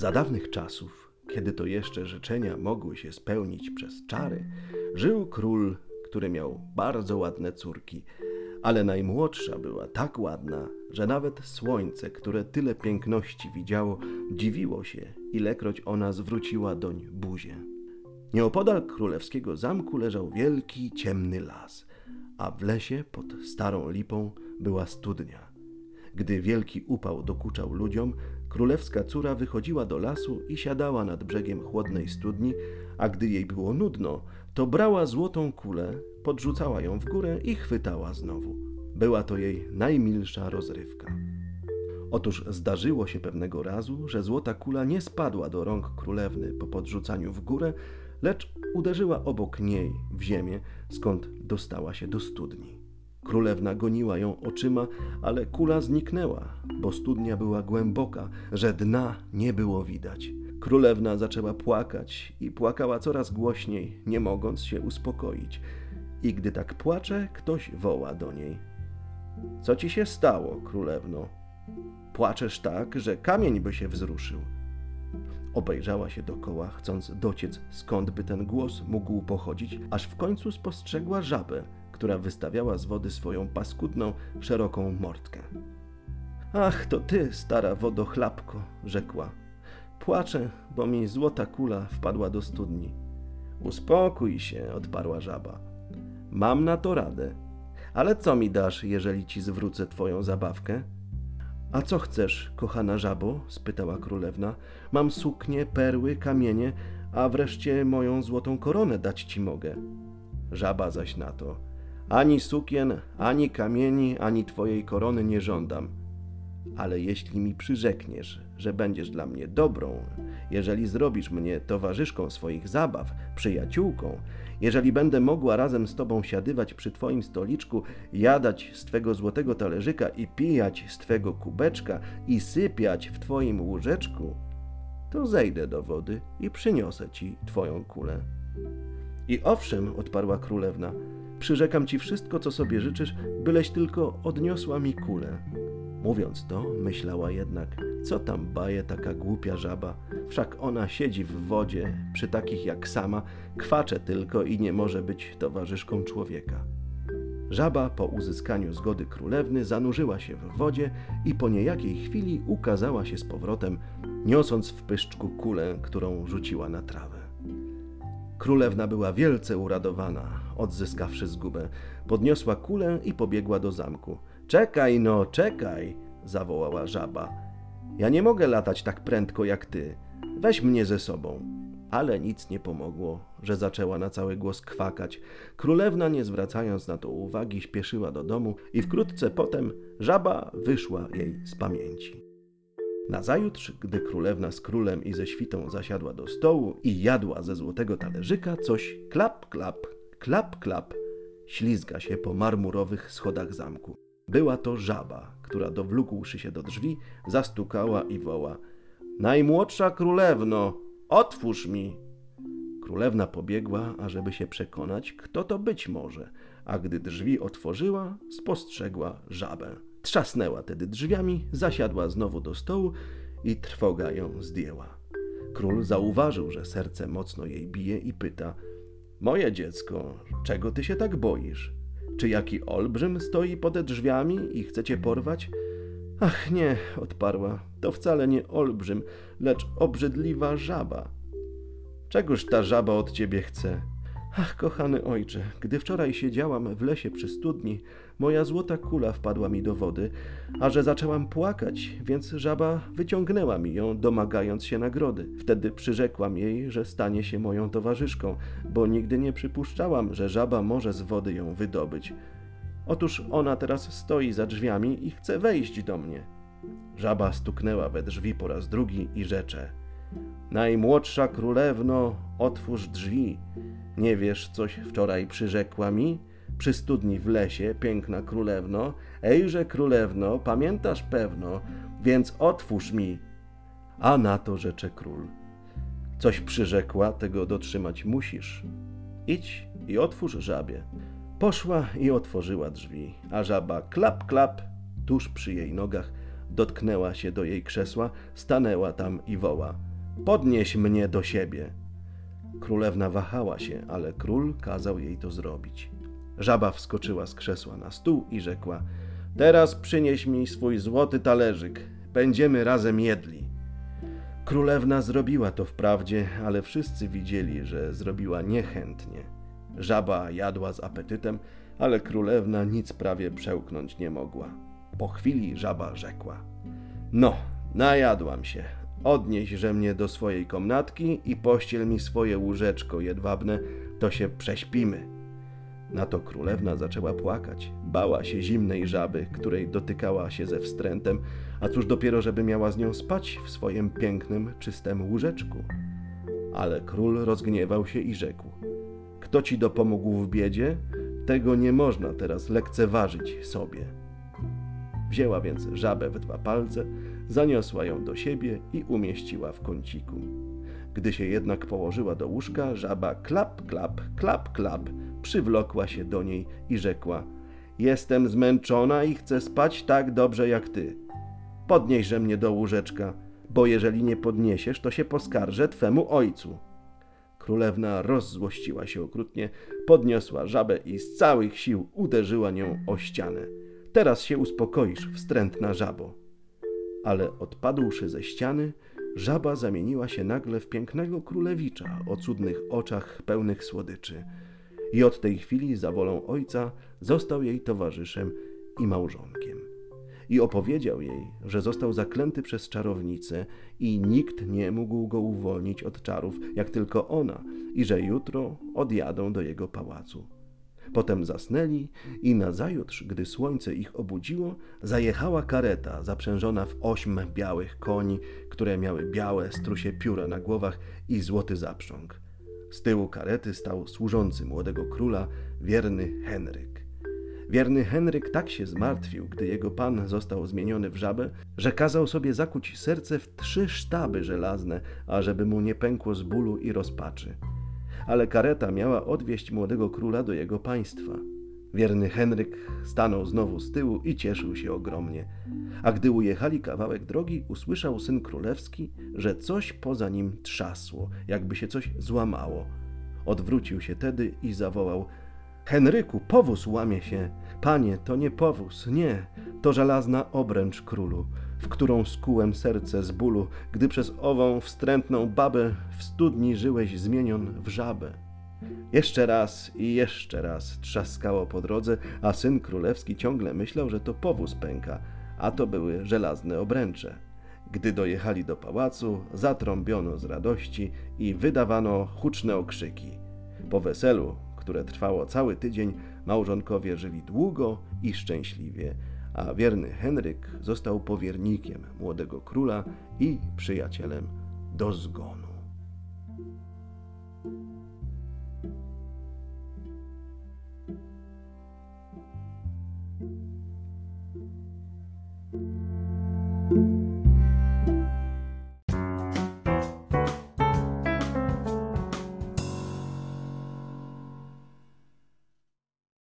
Za dawnych czasów, kiedy to jeszcze życzenia mogły się spełnić przez czary, żył król, który miał bardzo ładne córki, ale najmłodsza była tak ładna, że nawet słońce, które tyle piękności widziało, dziwiło się, ilekroć ona zwróciła doń buzię. Nieopodal królewskiego zamku leżał wielki, ciemny las, a w lesie pod starą lipą była studnia. Gdy wielki upał dokuczał ludziom, królewska córa wychodziła do lasu i siadała nad brzegiem chłodnej studni, a gdy jej było nudno, to brała złotą kulę, podrzucała ją w górę i chwytała znowu. Była to jej najmilsza rozrywka. Otóż zdarzyło się pewnego razu, że złota kula nie spadła do rąk królewny po podrzucaniu w górę, lecz uderzyła obok niej w ziemię, skąd dostała się do studni. Królewna goniła ją oczyma, ale kula zniknęła, bo studnia była głęboka, że dna nie było widać. Królewna zaczęła płakać i płakała coraz głośniej, nie mogąc się uspokoić. I gdy tak płacze, ktoś woła do niej: Co ci się stało, królewno? Płaczesz tak, że kamień by się wzruszył. Obejrzała się dokoła, chcąc dociec, skąd by ten głos mógł pochodzić, aż w końcu spostrzegła żabę, która wystawiała z wody swoją paskudną, szeroką mordkę. Ach, to ty, stara wodochlapko, rzekła. Płaczę, bo mi złota kula wpadła do studni. Uspokój się, odparła żaba. Mam na to radę. Ale co mi dasz, jeżeli ci zwrócę twoją zabawkę? A co chcesz, kochana żabo? spytała królewna. Mam suknie, perły, kamienie, a wreszcie moją złotą koronę dać ci mogę. Żaba zaś na to. Ani sukien, ani kamieni, ani twojej korony nie żądam. Ale jeśli mi przyrzekniesz, że będziesz dla mnie dobrą, jeżeli zrobisz mnie towarzyszką swoich zabaw, przyjaciółką, jeżeli będę mogła razem z tobą siadywać przy twoim stoliczku, jadać z twego złotego talerzyka i pijać z twego kubeczka i sypiać w twoim łóżeczku, to zejdę do wody i przyniosę ci twoją kulę. I owszem, odparła królewna, przyrzekam ci wszystko, co sobie życzysz, byleś tylko odniosła mi kulę. Mówiąc to, myślała jednak, co tam baje taka głupia żaba, wszak ona siedzi w wodzie, przy takich jak sama, kwacze tylko i nie może być towarzyszką człowieka. Żaba po uzyskaniu zgody królewny zanurzyła się w wodzie i po niejakiej chwili ukazała się z powrotem, niosąc w pyszczku kulę, którą rzuciła na trawę. Królewna była wielce uradowana, odzyskawszy zgubę. Podniosła kulę i pobiegła do zamku. Czekaj no, czekaj, zawołała żaba. Ja nie mogę latać tak prędko jak ty. Weź mnie ze sobą. Ale nic nie pomogło, że zaczęła na cały głos kwakać. Królewna, nie zwracając na to uwagi, śpieszyła do domu i wkrótce potem żaba wyszła jej z pamięci. Nazajutrz, gdy królewna z królem i ze świtą zasiadła do stołu i jadła ze złotego talerzyka, coś klap, klap, klap, klap ślizga się po marmurowych schodach zamku. Była to żaba, która dowlókłszy się do drzwi, zastukała i woła: Najmłodsza królewno, otwórz mi! Królewna pobiegła, ażeby się przekonać, kto to być może, a gdy drzwi otworzyła, spostrzegła żabę. Trzasnęła tedy drzwiami, zasiadła znowu do stołu i trwoga ją zdjęła. Król zauważył, że serce mocno jej bije i pyta: Moje dziecko, czego ty się tak boisz? Czy jaki olbrzym stoi pode drzwiami i chce cię porwać? Ach nie, odparła, to wcale nie olbrzym, lecz obrzydliwa żaba. Czegoż ta żaba od ciebie chce? Ach, kochany ojcze, gdy wczoraj siedziałam w lesie przy studni, moja złota kula wpadła mi do wody, a że zaczęłam płakać, więc żaba wyciągnęła mi ją, domagając się nagrody. Wtedy przyrzekłam jej, że stanie się moją towarzyszką, bo nigdy nie przypuszczałam, że żaba może z wody ją wydobyć. Otóż ona teraz stoi za drzwiami i chce wejść do mnie. Żaba stuknęła we drzwi po raz drugi i rzecze: Najmłodsza królewno, otwórz drzwi. Nie wiesz, coś wczoraj przyrzekła mi? Przy studni w lesie, piękna królewno, ejże królewno, pamiętasz pewno, więc otwórz mi. A na to rzecze król. Coś przyrzekła, tego dotrzymać musisz. Idź i otwórz żabie. Poszła i otworzyła drzwi, a żaba klap, klap, tuż przy jej nogach dotknęła się do jej krzesła, stanęła tam i woła: Podnieś mnie do siebie. Królewna wahała się, ale król kazał jej to zrobić. Żaba wskoczyła z krzesła na stół i rzekła: Teraz przynieś mi swój złoty talerzyk. Będziemy razem jedli. Królewna zrobiła to wprawdzie, ale wszyscy widzieli, że zrobiła niechętnie. Żaba jadła z apetytem, ale królewna nic prawie przełknąć nie mogła. Po chwili żaba rzekła: No, najadłam się. Odnieśże mnie do swojej komnatki i pościel mi swoje łóżeczko jedwabne, to się prześpimy. Na to królewna zaczęła płakać. Bała się zimnej żaby, której dotykała się ze wstrętem, a cóż dopiero, żeby miała z nią spać w swoim pięknym, czystym łóżeczku. Ale król rozgniewał się i rzekł: Kto ci dopomógł w biedzie, tego nie można teraz lekceważyć sobie. Wzięła więc żabę w dwa palce, zaniosła ją do siebie i umieściła w kąciku. Gdy się jednak położyła do łóżka, żaba klap, klap, klap, klap przywlokła się do niej i rzekła: Jestem zmęczona i chcę spać tak dobrze jak ty. Podnieśże mnie do łóżeczka, bo jeżeli nie podniesiesz, to się poskarżę twemu ojcu. Królewna rozzłościła się okrutnie, podniosła żabę i z całych sił uderzyła nią o ścianę. Teraz się uspokoisz, wstrętna żabo. Ale odpadłszy ze ściany, żaba zamieniła się nagle w pięknego królewicza o cudnych oczach pełnych słodyczy. I od tej chwili za wolą ojca został jej towarzyszem i małżonkiem. I opowiedział jej, że został zaklęty przez czarownicę i nikt nie mógł go uwolnić od czarów, jak tylko ona, i że jutro odjadą do jego pałacu. Potem zasnęli i nazajutrz, gdy słońce ich obudziło, zajechała kareta zaprzężona w ośm białych koni, które miały białe strusie pióra na głowach i złoty zaprząg. Z tyłu karety stał służący młodego króla, wierny Henryk. Wierny Henryk tak się zmartwił, gdy jego pan został zmieniony w żabę, że kazał sobie zakuć serce w trzy sztaby żelazne, ażeby mu nie pękło z bólu i rozpaczy ale kareta miała odwieźć młodego króla do jego państwa. Wierny Henryk stanął znowu z tyłu i cieszył się ogromnie. A gdy ujechali kawałek drogi, usłyszał syn królewski, że coś poza nim trzasło, jakby się coś złamało. Odwrócił się tedy i zawołał: Henryku, powóz łamie się. Panie, to nie powóz, nie, to żelazna obręcz królu w którą skułem serce z bólu, gdy przez ową wstrętną babę w studni żyłeś zmienion w żabę. Jeszcze raz i jeszcze raz trzaskało po drodze, a syn królewski ciągle myślał, że to powóz pęka, a to były żelazne obręcze. Gdy dojechali do pałacu, zatrąbiono z radości i wydawano huczne okrzyki. Po weselu, które trwało cały tydzień, małżonkowie żyli długo i szczęśliwie a wierny Henryk został powiernikiem młodego króla i przyjacielem do zgonu.